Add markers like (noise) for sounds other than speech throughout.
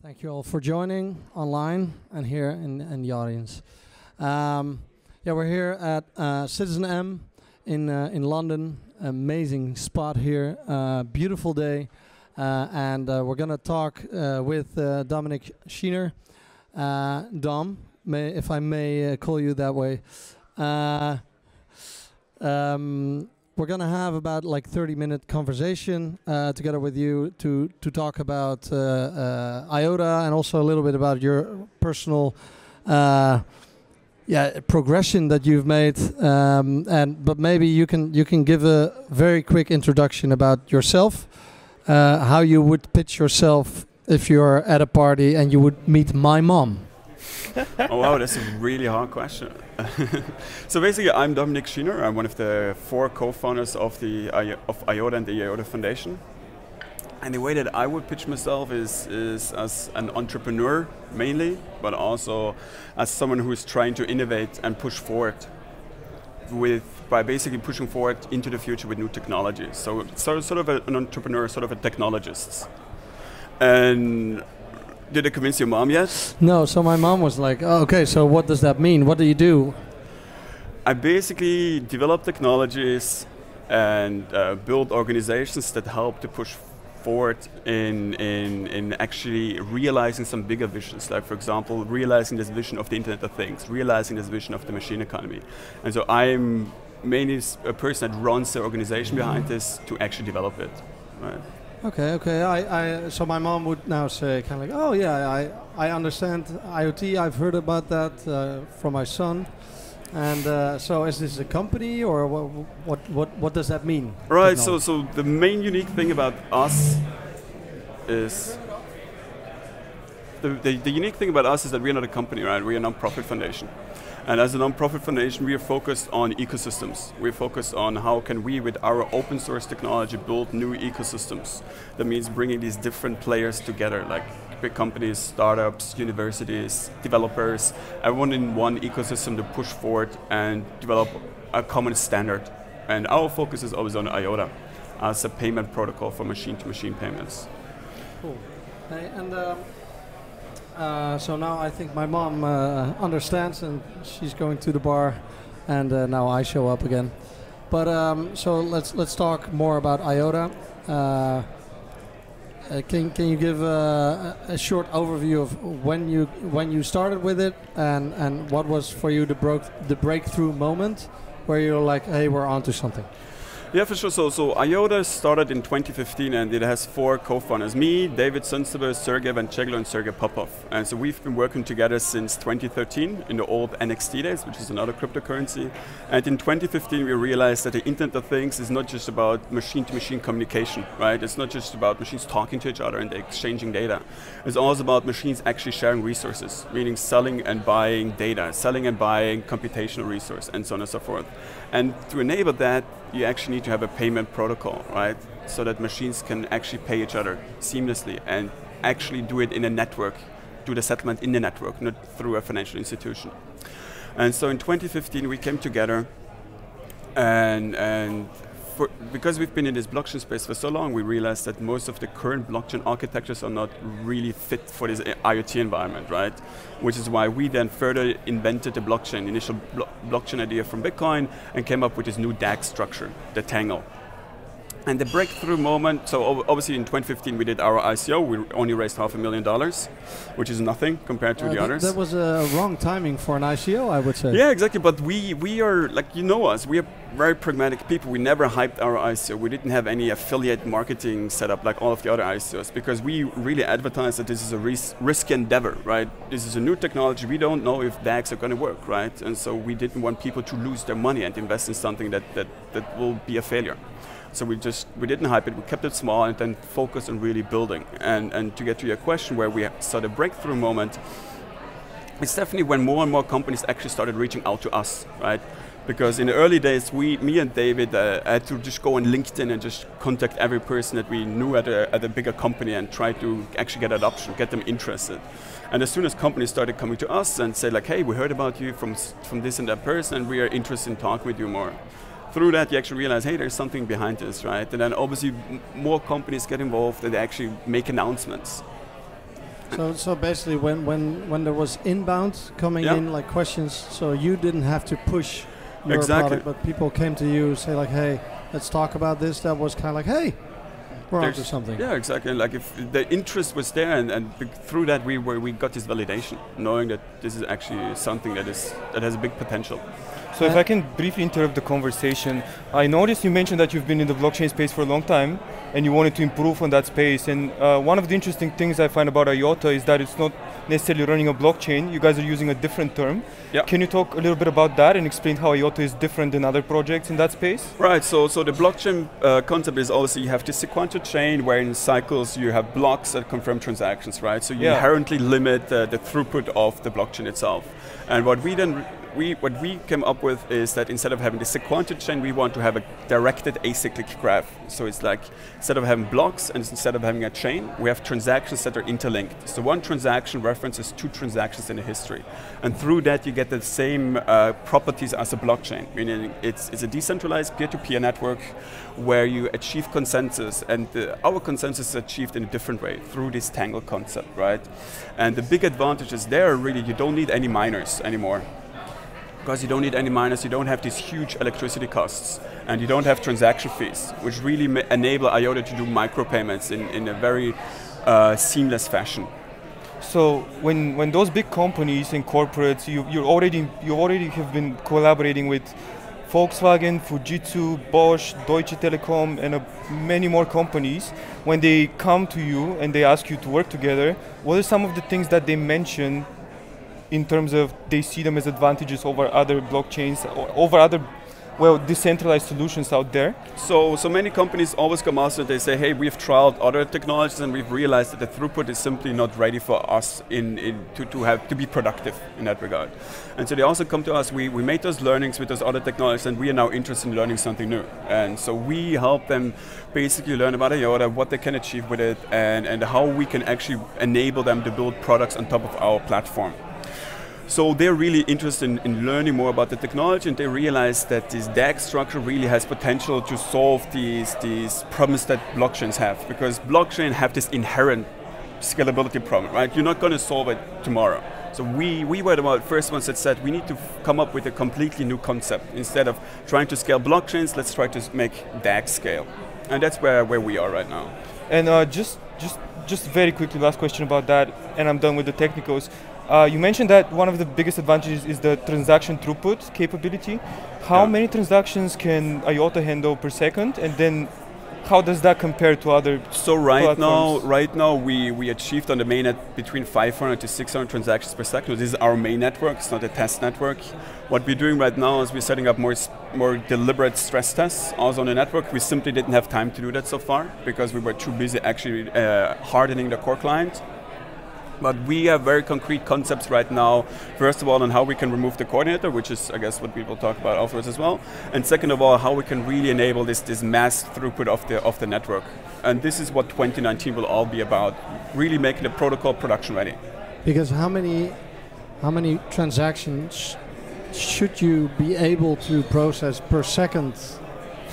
Thank you all for joining online and here in, in the audience. Um, yeah, we're here at uh, Citizen M in uh, in London. Amazing spot here, uh, beautiful day, uh, and uh, we're gonna talk uh, with Dominic Schiener. Uh, Dom, may, if I may call you that way. Um, we're gonna have about like 30 minute conversation uh, together with you to to talk about uh, uh, IOTA and also a little bit about your personal uh, yeah progression that you've made um, and but maybe you can you can give a very quick introduction about yourself uh, how you would pitch yourself if you're at a party and you would meet my mom (laughs) oh wow, that's a really hard question. (laughs) so basically, I'm Dominic Schiener. I'm one of the four co-founders of the of IOTA and the IOTA Foundation. And the way that I would pitch myself is is as an entrepreneur mainly, but also as someone who is trying to innovate and push forward with by basically pushing forward into the future with new technologies. So sort of, sort of a, an entrepreneur, sort of a technologist. And did I convince your mom yet? no so my mom was like oh, okay so what does that mean what do you do I basically develop technologies and uh, build organizations that help to push forward in, in, in actually realizing some bigger visions. Like, for example, realizing this vision of the Internet of Things, realizing this vision of the machine economy. And so I'm mainly a person that runs the organization behind this to actually develop it. Right? Okay, okay. I, I, so my mom would now say, kind of like, oh yeah, I, I understand IoT. I've heard about that uh, from my son. And uh, so, is this a company, or what, what, what, what does that mean? Right. So, so the main unique thing about us is the, the, the unique thing about us is that we're not a company, right? We're a non-profit foundation. And as a non-profit foundation, we are focused on ecosystems. We're focused on how can we, with our open source technology, build new ecosystems. That means bringing these different players together, like big companies, startups, universities, developers, everyone in one ecosystem to push forward and develop a common standard. And our focus is always on IOTA as a payment protocol for machine-to-machine payments. Cool. Hey, and um, uh, so now I think my mom uh, understands, and she's going to the bar, and uh, now I show up again. But um, so let's let's talk more about IOTA. Uh, uh, can can you give uh, a, a short overview of when you when you started with it, and and what was for you the broke the breakthrough moment, where you're like, hey, we're onto something. Yeah, for sure. So, so IOTA started in 2015 and it has four co-founders. Me, David Sønstebø, Sergey Ivancheglo, and Sergey Popov. And so we've been working together since 2013 in the old NXT days, which is another cryptocurrency. And in 2015 we realized that the Internet of Things is not just about machine-to-machine communication, right? It's not just about machines talking to each other and exchanging data. It's also about machines actually sharing resources, meaning selling and buying data, selling and buying computational resource, and so on and so forth. And to enable that, you actually need to have a payment protocol, right? So that machines can actually pay each other seamlessly and actually do it in a network, do the settlement in the network, not through a financial institution. And so in 2015, we came together and, and for, because we've been in this blockchain space for so long, we realized that most of the current blockchain architectures are not really fit for this IoT environment, right? Which is why we then further invented the blockchain, initial blo- blockchain idea from Bitcoin, and came up with this new DAG structure, the Tangle. And the breakthrough moment, so obviously in 2015 we did our ICO, we only raised half a million dollars, which is nothing compared to Uh, the th- others. That was a wrong timing for an ICO, I would say. Yeah, exactly. But we we are like you know us. We are very pragmatic people. We never hyped our ICO. We didn't have any affiliate marketing set up like all of the other ICOs because we really advertise that this is a ris- risky endeavor, right? This is a new technology. We don't know if DAGs are going to work, right? And so we didn't want people to lose their money and invest in something that that, that will be a failure. So we just we didn't hype it. We kept it small and then focused on really building. And and to get to your question, where we saw the breakthrough moment, it's definitely when more and more companies actually started reaching out to us, right? Because in the early days, we, me and David, uh, had to just go on LinkedIn and just contact every person that we knew at a, at a bigger company and try to actually get adoption, get them interested. And as soon as companies started coming to us and say like, hey, we heard about you from, from this and that person, and we are interested in talking with you more. Through that, you actually realize, hey, there's something behind this, right? And then obviously m- more companies get involved and they actually make announcements. so, so basically, when, when, when there was inbound coming Yeah. in, like questions, so you didn't have to push your Exactly. product, but people came to you, say like, "Hey, let's talk about this." That was kind of like, "Hey, we're onto something." Yeah, exactly. Like if the interest was there, and, and through that we were, we got this validation, knowing that this is actually something that is that has a big potential. So if I can briefly interrupt the conversation, I noticed you mentioned that you've been in the blockchain space for a long time and you wanted to improve on that space. And uh, one of the interesting things I find about IOTA is that it's not necessarily running a blockchain. You guys are using a different term. Yeah. Can you talk a little bit about that and explain how IOTA is different than other projects in that space? Right. So so the blockchain uh, concept is obviously you have this sequential chain where in cycles you have blocks that confirm transactions, right? So you Yeah. inherently limit uh, the throughput of the blockchain itself. And what we then we what we came up with is that instead of having the sequential chain, we want to have a directed acyclic graph. So it's like instead of having blocks and instead of having a chain, we have transactions that are interlinked. So one transaction references two transactions in the history, and through that you get the same uh, properties as a blockchain. Meaning it's it's a decentralized peer-to-peer network where you achieve consensus, and uh, our consensus is achieved in a different way through this tangle concept, right? And the big advantage is there really you don't need any miners anymore because you don't need any miners, you don't have these huge electricity costs, and you don't have transaction fees, which really enable IOTA to do micropayments in, in a very uh, seamless fashion. So when, when those big companies and corporates, you, you already you already have been collaborating with Volkswagen, Fujitsu, Bosch, Deutsche Telekom, and uh, many more companies. When they come to you and they ask you to work together, what are some of the things that they mention in terms of they see them as advantages over other blockchains, over other well decentralized solutions out there? So, so many companies always come us and they say, hey, we've trialed other technologies and we've realized that the throughput is simply not ready for us in, in to, to have to be productive in that regard. And so they also come to us, we, we made those learnings with those other technologies and we are now interested in learning something new. And so we help them basically learn about IOTA, what they can achieve with it, and, and how we can actually enable them to build products on top of our platform. So they're really interested in, in, learning more about the technology, and they realize that this DAG structure really has potential to solve these these problems that blockchains have. Because blockchain have this inherent scalability problem, right? You're not going to solve it tomorrow. So we, we were the first ones that said we need to come up with a completely new concept. Instead of trying to scale blockchains, let's try to make DAG scale. And that's where, where we are right now. And uh, just just just very quickly, last question about that, and I'm done with the technicals. Uh, you mentioned that one of the biggest advantages is the transaction throughput capability. How Yeah. many transactions can IOTA handle per second, and then how does that compare to other? So right now, right now we, we achieved on the mainnet between 500 to 600 transactions per second. This is our main network. It's not a test network. What we're doing right now is we're setting up more more deliberate stress tests also on the network. We simply didn't have time to do that so far because we were too busy actually uh, hardening the core client. But we have very concrete concepts right now. First of all, on how we can remove the coordinator, which is, I guess, what will talk about afterwards as well. And second of all, how we can really enable this, this mass throughput of the, of the network. And this is what 2019 will all be about, really making the protocol production ready. Because how many how many transactions should you be able to process per second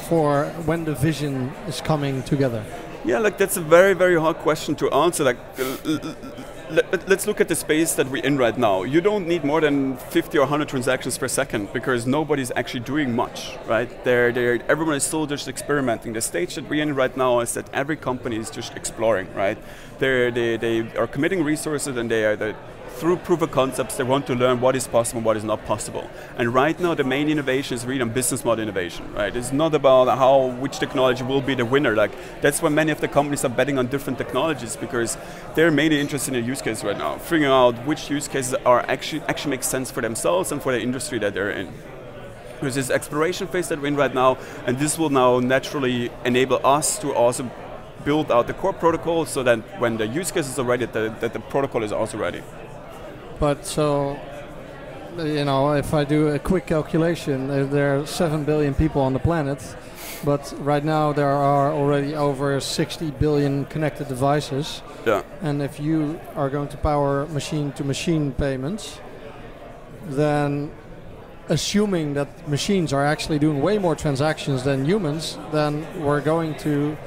for when the vision is coming together? Yeah, like that's a very, very hard question to answer. Like, let, us look at the space that we're in right now. You don't need more than 50 or 100 transactions per second because nobody's actually doing much, right? They're, they're, everyone is still just experimenting. The stage that we're in right now is that every company is just exploring, right? They're, they, they are committing resources and they are through proof of concepts, they want to learn what is possible and what is not possible. And right now, the main innovation is really on business model innovation, right? It's not about how which technology will be the winner. Like that's why many of the companies are betting on different technologies because they're mainly interested in a use case right now, figuring out which use cases are actually actually make sense for themselves and for the industry that they're in. There's this exploration phase that we're in right now, and this will now naturally enable us to also build out the core protocol so that when the use case is ready, that, that the protocol is also ready. But so, you know, if I do a quick calculation, uh, there are 7 billion people on the planet, but right now there are already over 60 billion connected devices. Yeah. And if you are going to power machine to machine payments, then assuming that machines are actually doing way more transactions than humans, then we're going to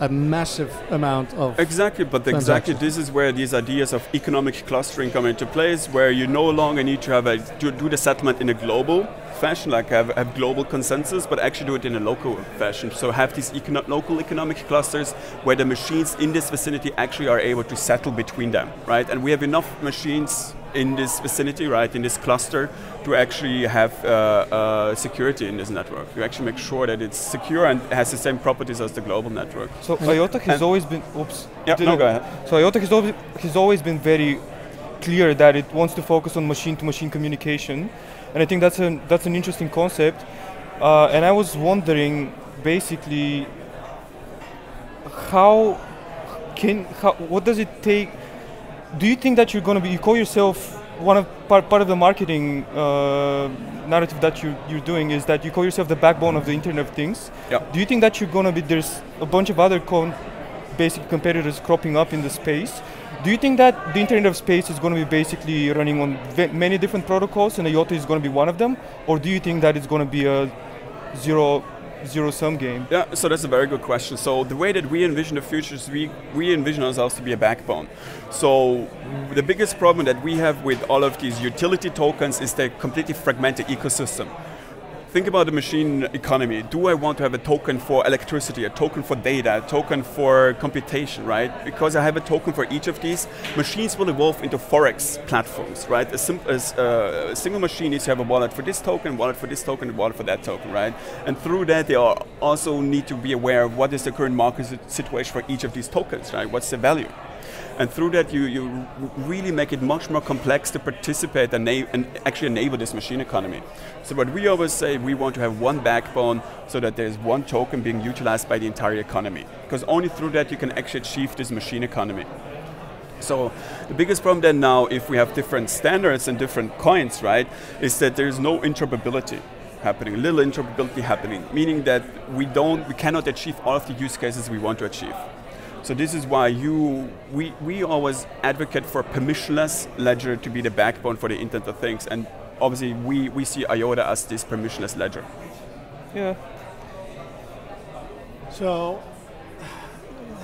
a massive amount of Exactly, but exactly this is where these ideas of economic clustering come into place, where you no longer need to have a to do the settlement in a global fashion, like have, have global consensus, but actually do it in a local fashion. So have these econo- local economic clusters where the machines in this vicinity actually are able to settle between them, right? And we have enough machines in this vicinity, right, in this cluster, to actually have uh, uh, security in this network. You actually make sure that it's secure and has the same properties as the global network. So IOTA has And- always been. Oops. Yeah, no, go ahead. So IOTA has always, has always been very clear that it wants to focus on machine-to-machine communication, and I think that's an that's an interesting concept. Uh, and I was wondering, basically, how can how what does it take? Do you think that you're going to be? You call yourself one of part, part of the marketing uh, narrative that you you're doing is that you call yourself the backbone of the Internet of Things. Yeah. Do you think that you're going to be? There's a bunch of other con- basic competitors cropping up in the space. Do you think that the Internet of Space is going to be basically running on ve- many different protocols and IOTA is going to be one of them? Or do you think that it's going to be a zero zero sum game? Yeah, so that's a very good question. So the way that we envision the future is we, we envision ourselves to be a backbone. So the biggest problem that we have with all of these utility tokens is the completely fragmented ecosystem. Think about the machine economy. Do I want to have a token for electricity, a token for data, a token for computation, right? Because I have a token for each of these, machines will evolve into forex platforms, right? A, sim- as, uh, a single machine needs to have a wallet for this token, wallet for this token, wallet for that token, right? And through that, they also need to be aware of what is the current market situation for each of these tokens, right? What's the value? And through that, you, you really make it much more complex to participate and, and actually enable this machine economy. So what we always say, we want to have one backbone so that there's one token being utilized by the entire economy. Because only through that you can actually achieve this machine economy. So the biggest problem then now, if we have different standards and different coins, right, is that there's no interoperability happening, little interoperability happening, meaning that we don't, we cannot achieve all of the use cases we want to achieve. So this is why you, we, we always advocate for permissionless ledger to be the backbone for the Internet of Things, and obviously we, we see IOTA as this permissionless ledger. Yeah. So,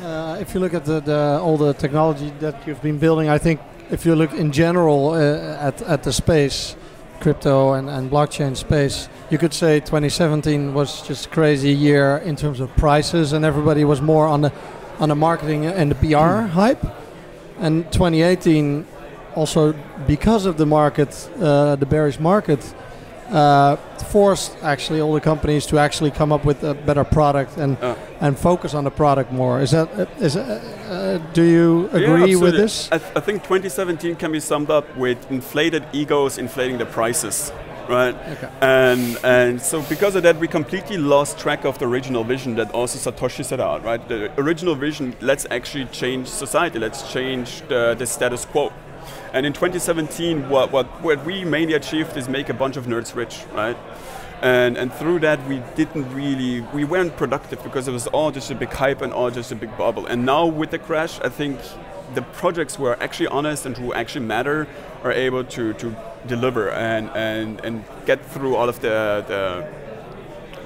uh, if you look at the, the all the technology that you've been building, I think if you look in general uh, at at the space, crypto and, and blockchain space, you could say 2017 was just a crazy year in terms of prices, and everybody was more on the on the marketing and the PR hype. And 2018, also because of the market, uh, the bearish market, uh, forced actually all the companies to actually come up with a better product and Uh. and focus on the product more. Is that uh, is uh, uh, do you Yeah, agree with this? I, th- I think 2017 can be summed up with inflated egos inflating the prices, right? Okay. And and so because of that, we completely lost track of the original vision that also Satoshi set out, right? The original vision: let's actually change society, let's change the, the status quo. And in 2017, what, what what we mainly achieved is make a bunch of nerds rich, right? And, and through that we didn't really we weren't productive because it was all just a big hype and all just a big bubble and now with the crash i think the projects who are actually honest and who actually matter are able to, to deliver and, and, and get through all of the, the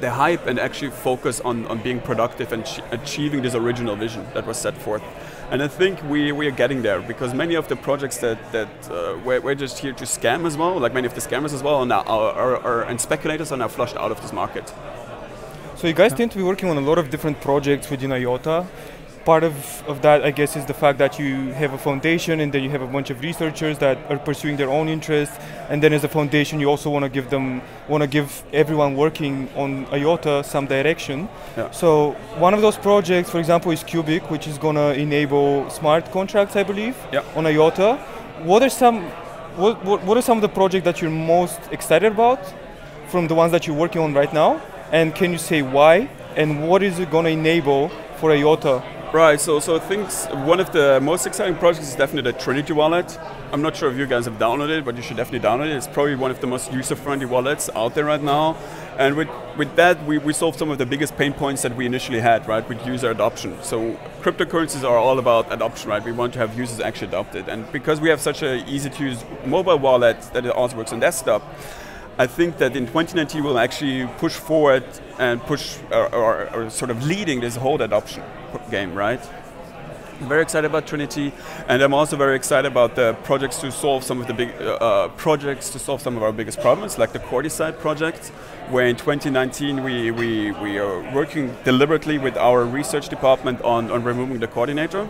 the hype and actually focus on, on being productive and ch- achieving this original vision that was set forth. And I think we, we are getting there because many of the projects that, that uh, we're, we're just here to scam as well, like many of the scammers as well, are now, are, are, are, and speculators are now flushed out of this market. So you guys tend to be working on a lot of different projects within IOTA. Part of, of that, I guess, is the fact that you have a foundation and then you have a bunch of researchers that are pursuing their own interests. And then as a foundation, you also want to give them, want to give everyone working on IOTA some direction. Yeah. So one of those projects, for example, is Qubic, which is going to enable smart contracts, I believe, Yeah. on IOTA. What are some, what, what, what are some of the projects that you're most excited about from the ones that you're working on right now? And can you say why? And what is it going to enable for IOTA? Right, so so I think one of the most exciting projects is definitely the Trinity wallet. I'm not sure if you guys have downloaded it, but you should definitely download it. It's probably one of the most user-friendly wallets out there right now. And with, with that, we, we solved some of the biggest pain points that we initially had, right, with user adoption. So cryptocurrencies are all about adoption, right? We want to have users actually adopt it. And because we have such an easy-to-use mobile wallet that it also works on desktop, I think that in 2019 we'll actually push forward and push or, or, or sort of leading this whole adoption. Game, right? I'm very excited about Trinity, and I'm also very excited about the projects to solve some of the big uh, uh, projects to solve some of our biggest problems, like the Coordicide project, where in 2019 we, we, we are working deliberately with our research department on, on removing the coordinator.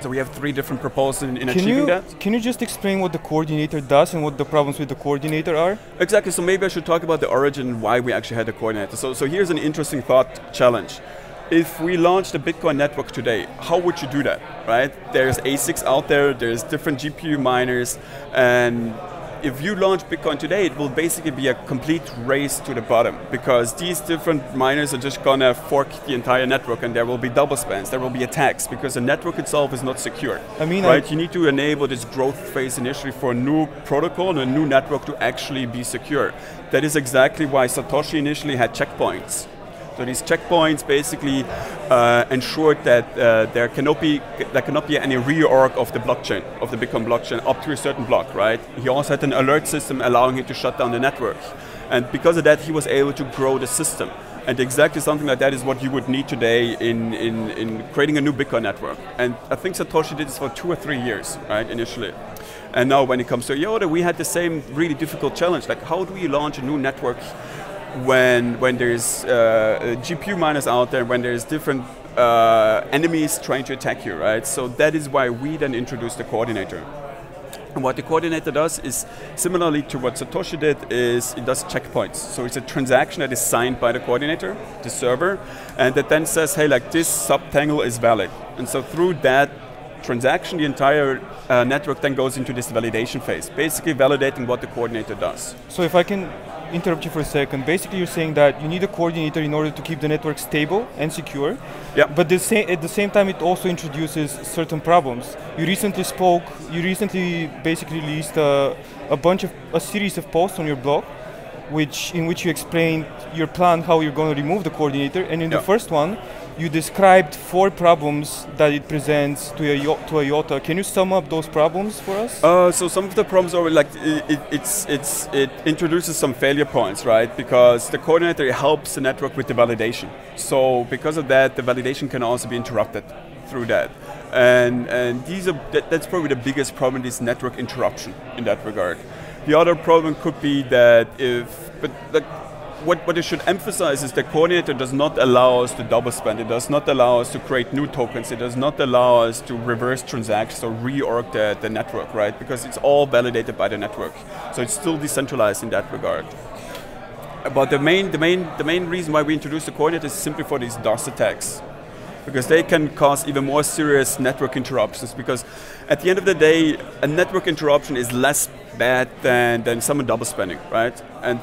So we have three different proposals in, in Can achieving you that. can you just explain what the coordinator does and what the problems with the coordinator are? Exactly. So maybe I should talk about the origin, why we actually had a coordinator. So, so here's an interesting thought challenge. If we launched a Bitcoin network today, how would you do that? Right? There's ASICs out there. There's different GPU miners, and if you launch Bitcoin today, it will basically be a complete race to the bottom because these different miners are just gonna fork the entire network, and there will be double spends. There will be attacks because the network itself is not secure. I mean, I- right? you need to enable this growth phase initially for a new protocol and a new network to actually be secure. That is exactly why Satoshi initially had checkpoints. So these checkpoints basically uh, ensured that uh, there cannot be there cannot be any reorg of the blockchain of the Bitcoin blockchain up to a certain block, right? He also had an alert system allowing him to shut down the network, and because of that, he was able to grow the system. And exactly something like that is what you would need today in, in, in creating a new Bitcoin network. And I think Satoshi did this for two or three years, right, initially. And now when it comes to IOTA, we had the same really difficult challenge. Like, how do we launch a new network when, when there's uh, GPU miners out there, when there's different uh, enemies trying to attack you, right? So that is why we then introduced the coordinator. And what the coordinator does is similarly to what Satoshi did is it does checkpoints. So it's a transaction that is signed by the coordinator, the server, and that then says, hey, like this subtangle is valid. And so through that transaction, the entire uh, network then goes into this validation phase, basically validating what the coordinator does. So if I can interrupt you for a second, basically you're saying that you need a coordinator in order to keep the network stable and secure. Yeah. But the sa- at the same time, it also introduces certain problems. You recently spoke. You recently basically released a, a bunch of a series of posts on your blog, which in which you explained your plan how you're going to remove the coordinator. And in Yeah. the first one, you described four problems that it presents to a to IOTA. Can you sum up those problems for us? Uh, so some of the problems are like it, it, it's it's it introduces some failure points, right? Because the coordinator helps the network with the validation. So because of that, the validation can also be interrupted through that. And and these are that, that's probably the biggest problem is network interruption in that regard. The other problem could be that if but like what, what it should emphasize is the coordinator does not allow us to double spend. It does not allow us to create new tokens. It does not allow us to reverse transactions or reorg the, the network, right? Because it's all validated by the network. So it's still decentralized in that regard. But the main, the main, the main reason why we introduced the coordinator is simply for these DOS attacks. Because they can cause even more serious network interruptions. Because at the end of the day, a network interruption is less bad than, than someone double spending, right? And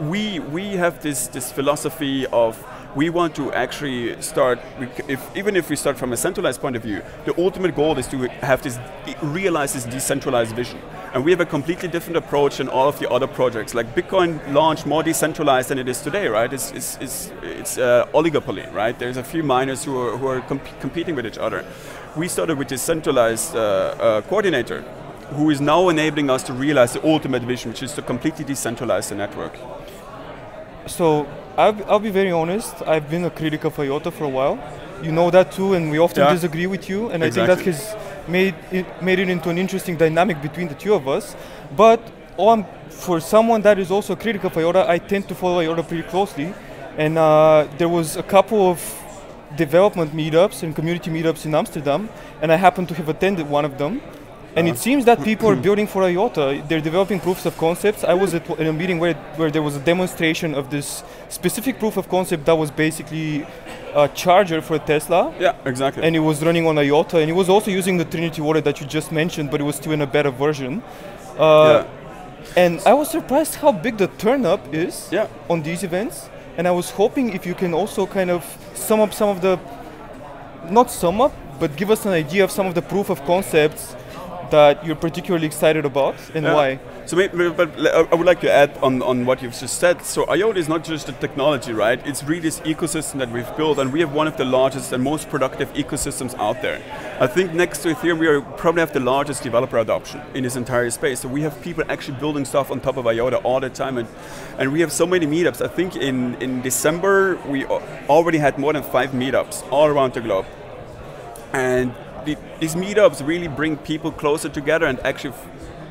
we we have this this philosophy of we want to actually start if even if we start from a centralized point of view the ultimate goal is to have this realize this decentralized vision. And we have a completely different approach than all of the other projects. Like bitcoin launched more decentralized than it is today right? It's it's it's, it's uh, oligopoly right? There's a few miners who are, who are comp- competing with each other. We started with this centralized uh, uh, coordinator who is now enabling us to realize the ultimate vision which is to completely decentralize the network So I'll, I'll be very honest. I've been a critic of IOTA for a while. You know that too, and we often Yeah. disagree with you. And I think that has made it, made it into an interesting dynamic between the two of us. But I'm, for someone that is also a critic of IOTA, I tend to follow IOTA pretty closely. And uh, there was a couple of development meetups and community meetups in Amsterdam, and I happened to have attended one of them. And it seems that people are building for IOTA. They're developing proofs of concepts. I was at a meeting where, where there was a demonstration of this specific proof of concept that was basically a charger for Tesla. yeah exactly And it was running on IOTA. And it was also using the Trinity wallet that you just mentioned, but it was still in a better version. Uh, And I was surprised how big the turn up is Yeah. on these events. And I was hoping if you can also kind of sum up some of the, not sum up, but give us an idea of some of the proof of concepts that you're particularly excited about, and Yeah. why? So, maybe, but I would like to add on, on what you've just said. So, IOTA is not just a technology, right? It's really this ecosystem that we've built, and we have one of the largest and most productive ecosystems out there. I think next to Ethereum, we are probably have the largest developer adoption in this entire space. So, we have people actually building stuff on top of IOTA all the time, and, and we have so many meetups. I think in, in December, we already had more than five meetups all around the globe. And the, these meetups really bring people closer together and actually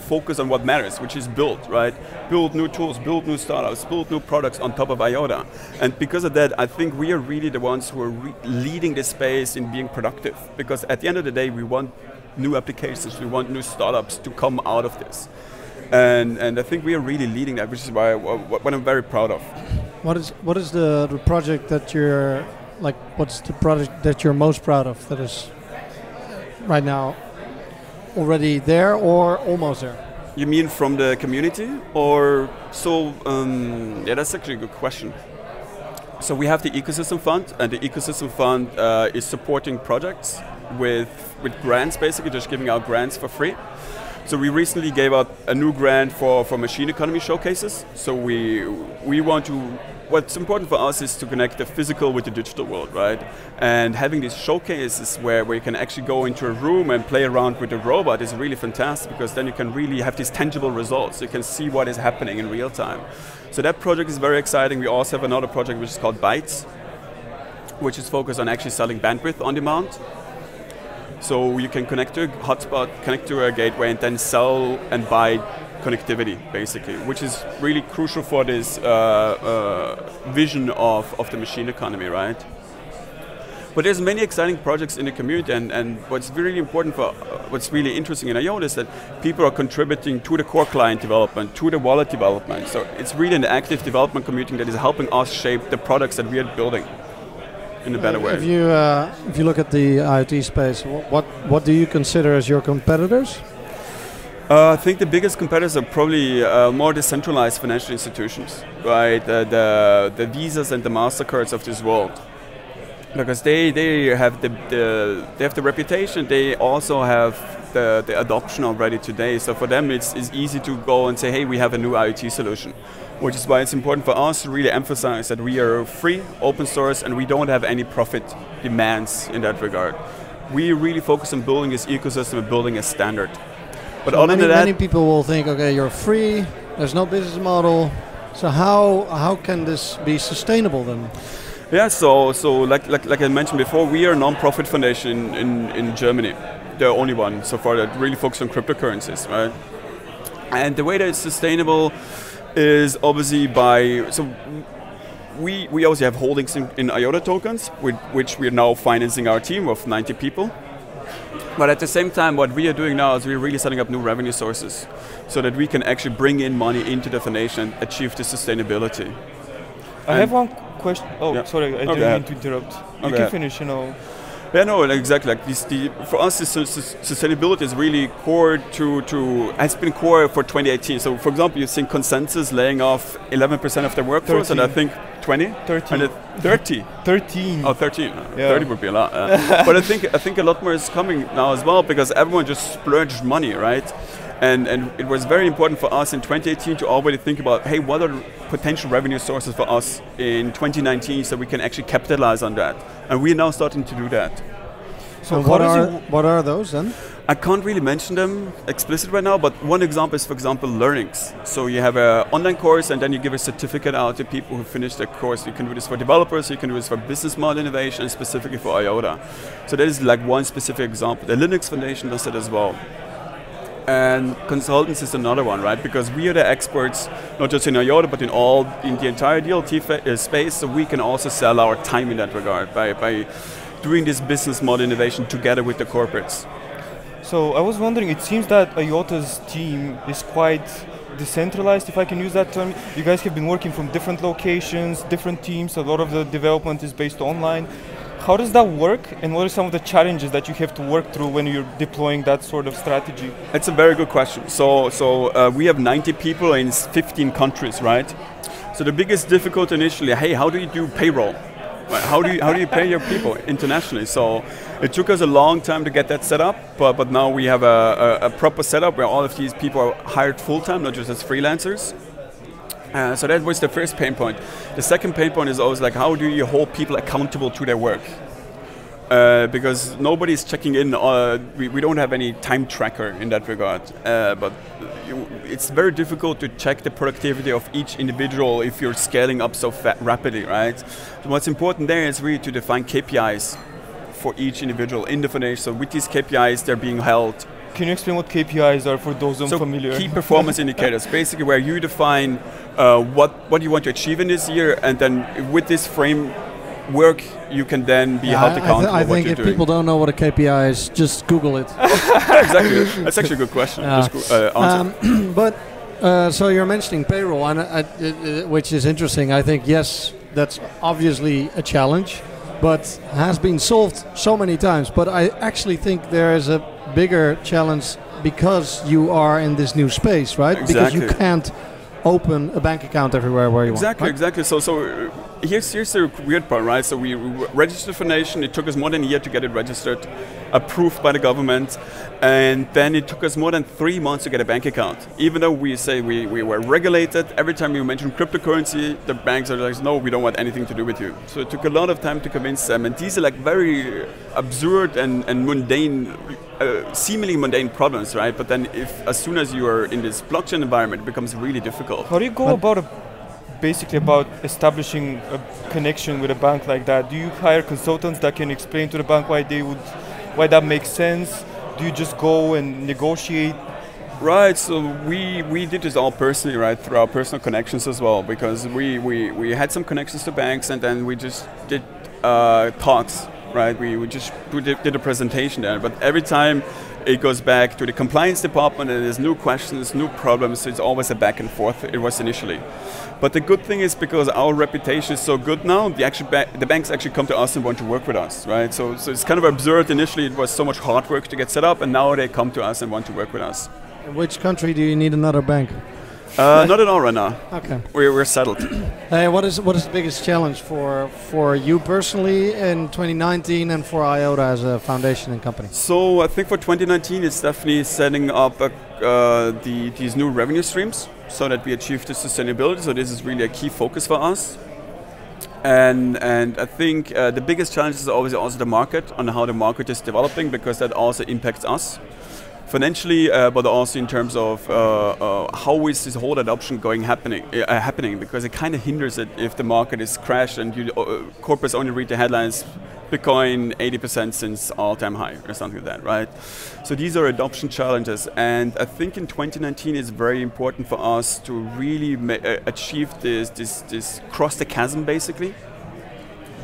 focus on what matters, which is build, right? Build new tools, build new startups, build new products on top of IOTA. And because of that, I think we are really the ones who are re- leading this space in being productive. Because at the end of the day, we want new applications, we want new startups to come out of this. And, and I think we are really leading that, which is why what what I'm very proud of. What is what is the, the project that you're like? What's the project that you're most proud of that is right now already there or almost there? You mean from the community, or so? Um, yeah, that's actually a good question. So we have the ecosystem fund, and the ecosystem fund uh, is supporting projects with with grants, basically just giving out grants for free. So we recently gave out a new grant for, for machine economy showcases. So we we want to. What's important for us is to connect the physical with the digital world, right? And having these showcases where, where you can actually go into a room and play around with the robot is really fantastic because then you can really have these tangible results. You can see what is happening in real time. So that project is very exciting. We also have another project which is called Bytes, which is focused on actually selling bandwidth on demand. So you can connect to a hotspot, connect to a gateway, and then sell and buy connectivity, basically, which is really crucial for this uh, uh, vision of, of the machine economy, right? But there's many exciting projects in the community, and, and what's really important for, uh, what's really interesting in IOTA is that people are contributing to the core client development, to the wallet development. So it's really an active development community that is helping us shape the products that we are building in a better way. If you uh, if you look at the IoT space, wh- what what do you consider as your competitors? Uh, I think the biggest competitors are probably uh, more decentralized financial institutions, right? The, the, the Visas and the Mastercards of this world, because they, they have the, the they have the reputation. They also have the, the adoption already today. So for them, it's, it's easy to go and say, hey, we have a new IoT solution, which is why it's important for us to really emphasize that we are free, open source, and we don't have any profit demands in that regard. We really focus on building this ecosystem and building a standard. But So other many, than that, many people will think, okay, you're free. There's no business model. So how how can this be sustainable then? Yeah, so so like like, like I mentioned before, we are a non-profit foundation in, in, in Germany, the only one so far that really focuses on cryptocurrencies, right? And the way that it's sustainable is obviously by so we we also have holdings in, in IOTA tokens, with which we are now financing our team of 90 people. But at the same time, what we are doing now is we're really setting up new revenue sources, so that we can actually bring in money into the foundation, and achieve the sustainability. I And- have one question. Oh, Yeah. sorry, I Okay. didn't mean to interrupt. You Okay. can finish, you know. Yeah, no, exactly. Like this, the, for us, sustainability is really core to, to has been core for 2018. So, for example, you've seen ConsenSys laying off 11% of their workforce, and I think 20, 13. and it- 30. (laughs) 13. Oh, 13. Uh, Yeah. 30 would be a lot. uh, (laughs) but I think I think a lot more is coming now as well because everyone just splurged money, right? And and it was very important for us in 2018 to already think about, hey, what are potential revenue sources for us in 2019 so we can actually capitalize on that. And we're now starting to do that. So And how what are what are those then? I can't really mention them explicit right now, but one example is, for example, learnings. So you have an online course, and then you give a certificate out to people who finish the course. You can do this for developers, you can do this for business model innovation, specifically for IOTA. So that is like one specific example. The Linux Foundation does that as well. And consultants is another one, right? Because we are the experts, not just in IOTA, but in all, in the entire DLT uh, space. So we can also sell our time in that regard by, by doing this business model innovation together with the corporates. So I was wondering, it seems that IOTA's team is quite decentralized, if I can use that term. You guys have been working from different locations, different teams. A lot of the development is based online. How does that work, and what are some of the challenges that you have to work through when you're deploying that sort of strategy? It's a very good question. So, so uh, we have 90 people in 15 countries, right? So the biggest difficulty initially, hey, how do you do payroll? How do you how do you pay your people internationally? So it took us a long time to get that set up, but but now we have a, a, a proper setup where all of these people are hired full time, not just as freelancers. Uh, so that was the first pain point. The second pain point is always like how do you hold people accountable to their work? Uh, because nobody's checking in. Uh, we, we don't have any time tracker in that regard. Uh, but you, it's very difficult to check the productivity of each individual if you're scaling up so rapidly, right? So what's important there is really to define KPIs for each individual in the foundation. So with these KPIs, they're being held. Can you explain what KPIs are for those unfamiliar? So key performance (laughs) indicators, basically where you define uh, what what you want to achieve in this year, and then with this framework, you can then be yeah, held accountable. I, th- I think if doing. people don't know what a KPI is, just Google it. (laughs) exactly, that's actually a good question. Uh, um, (clears throat) but uh, so you're mentioning payroll, and uh, which is interesting. I think yes, that's obviously a challenge, but has been solved so many times. But I actually think there is a bigger challenge because you are in this new space, right? Exactly. Because you can't open a bank account everywhere where you exactly, want. Exactly, exactly. So, so here's here's the weird part, right? So we registered for nation. It took us more than a year to get it registered, approved by the government, and then it took us more than three months to get a bank account. Even though we say we, we were regulated, every time we mention cryptocurrency, the banks are like, no, we don't want anything to do with you. So it took a lot of time to convince them, and these are like very absurd and, and mundane uh, seemingly mundane problems, right? But then, if as soon as you are in this blockchain environment, it becomes really difficult. How do you go but about a, basically about establishing a connection with a bank like that? Do you hire consultants that can explain to the bank why they would, why that makes sense? Do you just go and negotiate? Right, so we, we did this all personally, right, through our personal connections as well, because we, we, we had some connections to banks and then we just did uh, talks right? We, we just did a presentation there, but every time it goes back to the compliance department and there's new questions, new problems, so it's always a back and forth. It was initially. But the good thing is because our reputation is so good now, the, actual ba- the banks actually come to us and want to work with us, right? So, so it's kind of absurd. Initially, it was so much hard work to get set up, and now they come to us and want to work with us. In which country do you need another bank? Uh, not at all right now. Okay. We're, we're settled. (clears throat) Hey, what is what is the biggest challenge for for you personally in 2019 and for IOTA as a foundation and company? So I think for 2019 it's definitely setting up a, uh, the these new revenue streams so that we achieve the sustainability. So this is really a key focus for us. And and I think uh, the biggest challenge is always also the market on how the market is developing because that also impacts us financially, uh, but also in terms of uh, uh, how is this whole adoption going happening? Uh, happening because it kind of hinders it if the market is crashed and you, uh, corporates only read the headlines. Bitcoin 80% since all-time high or something like that, right? So these are adoption challenges, and I think in 2019 it's very important for us to really uh, achieve this, this, this cross the chasm basically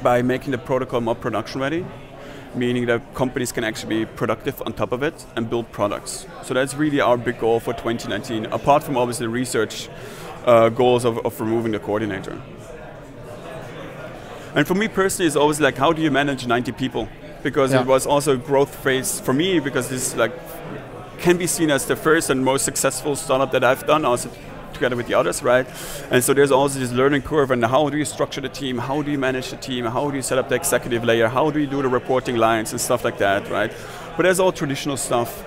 by making the protocol more production ready meaning that companies can actually be productive on top of it and build products. So that's really our big goal for 2019, apart from obviously the research uh, goals of, of removing the coordinator. And for me personally, it's always like, how do you manage 90 people? Because yeah. it was also a growth phase for me, because this like can be seen as the first and most successful startup that I've done. Also, together with the others, right? And so there's also this learning curve and how do you structure the team? How do you manage the team? How do you set up the executive layer? How do you do the reporting lines and stuff like that, right? But there's all traditional stuff.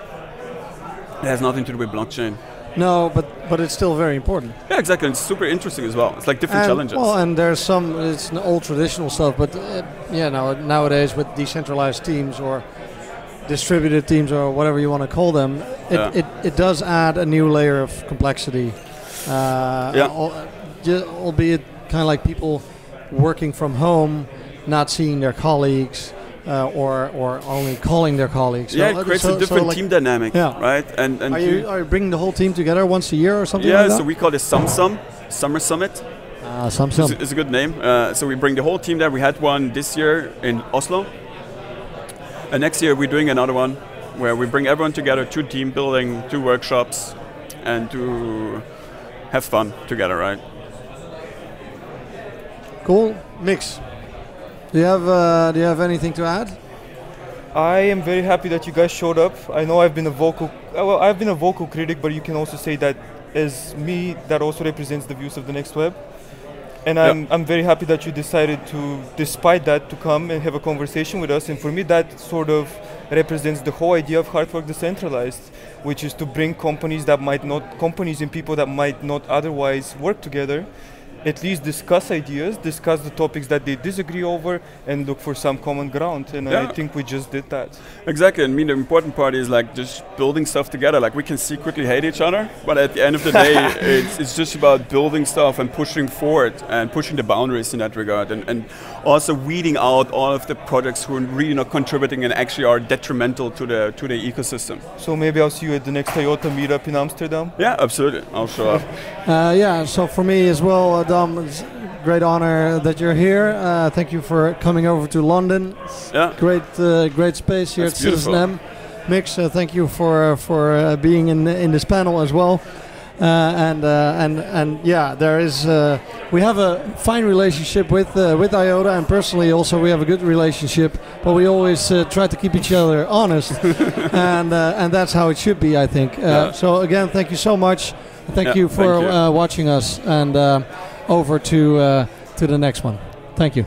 It has nothing to do with blockchain. No, but but it's still very important. Yeah, exactly. It's super interesting as well. It's like different and, challenges. Well, and there's some it's old traditional stuff, but uh, yeah, now nowadays with decentralized teams or distributed teams or whatever you want to call them, it, yeah. it, it does add a new layer of complexity uh, yeah. albeit kind of like people working from home, not seeing their colleagues. Uh, or or only calling their colleagues. Yeah, so it creates so, a different so like team dynamic, yeah. right? And and are you are you bringing the whole team together once a year or something? Yeah, like so we call it SumSum Summer Summit. Uh, SumSum. It's, it's, a good name. Uh, so we bring the whole team there. We had one this year in Oslo. And next year we're doing another one where we bring everyone together, two team building, two workshops, and to have fun together, right? Cool mix. Do you have uh, Do you have anything to add? I am very happy that you guys showed up. I know I've been a vocal, uh, well, I've been a vocal critic, but you can also say that as me, that also represents the views of the next web. And I'm, I'm very happy that you decided to, despite that, to come and have a conversation with us. And for me, that sort of represents the whole idea of Hard Fork Decentralized, which is to bring companies that might not, companies and people that might not otherwise work together, at least discuss ideas, discuss the topics that they disagree over, and look for some common ground. And Yeah. I think we just did that. Exactly. I mean, the important part is like just building stuff together. Like we can secretly hate each other, but at the end of the day, (laughs) it's, it's just about building stuff and pushing forward and pushing the boundaries in that regard, and, and also weeding out all of the projects who are really not contributing and actually are detrimental to the to the ecosystem. So maybe I'll see you at the next IOTA meetup in Amsterdam. Yeah, absolutely. I'll show up. (laughs) Uh, yeah, so for me as well, uh, Dom, it's a great honor that you're here. Uh, thank you for coming over to London. Yeah. Great, uh, great space here That's at Citizen M. Mix, uh, thank you for for uh, being in in this panel as well. Uh, and uh, and and yeah, there is we have a fine relationship with with IOTA, and personally also we have a good relationship. But we always try to keep each other honest, (laughs) and and that's how it should be, I think. Yeah. So again, thank you so much. Thank Yeah, you for thank you. Watching us, and uh, over to uh, to the next one. Thank you.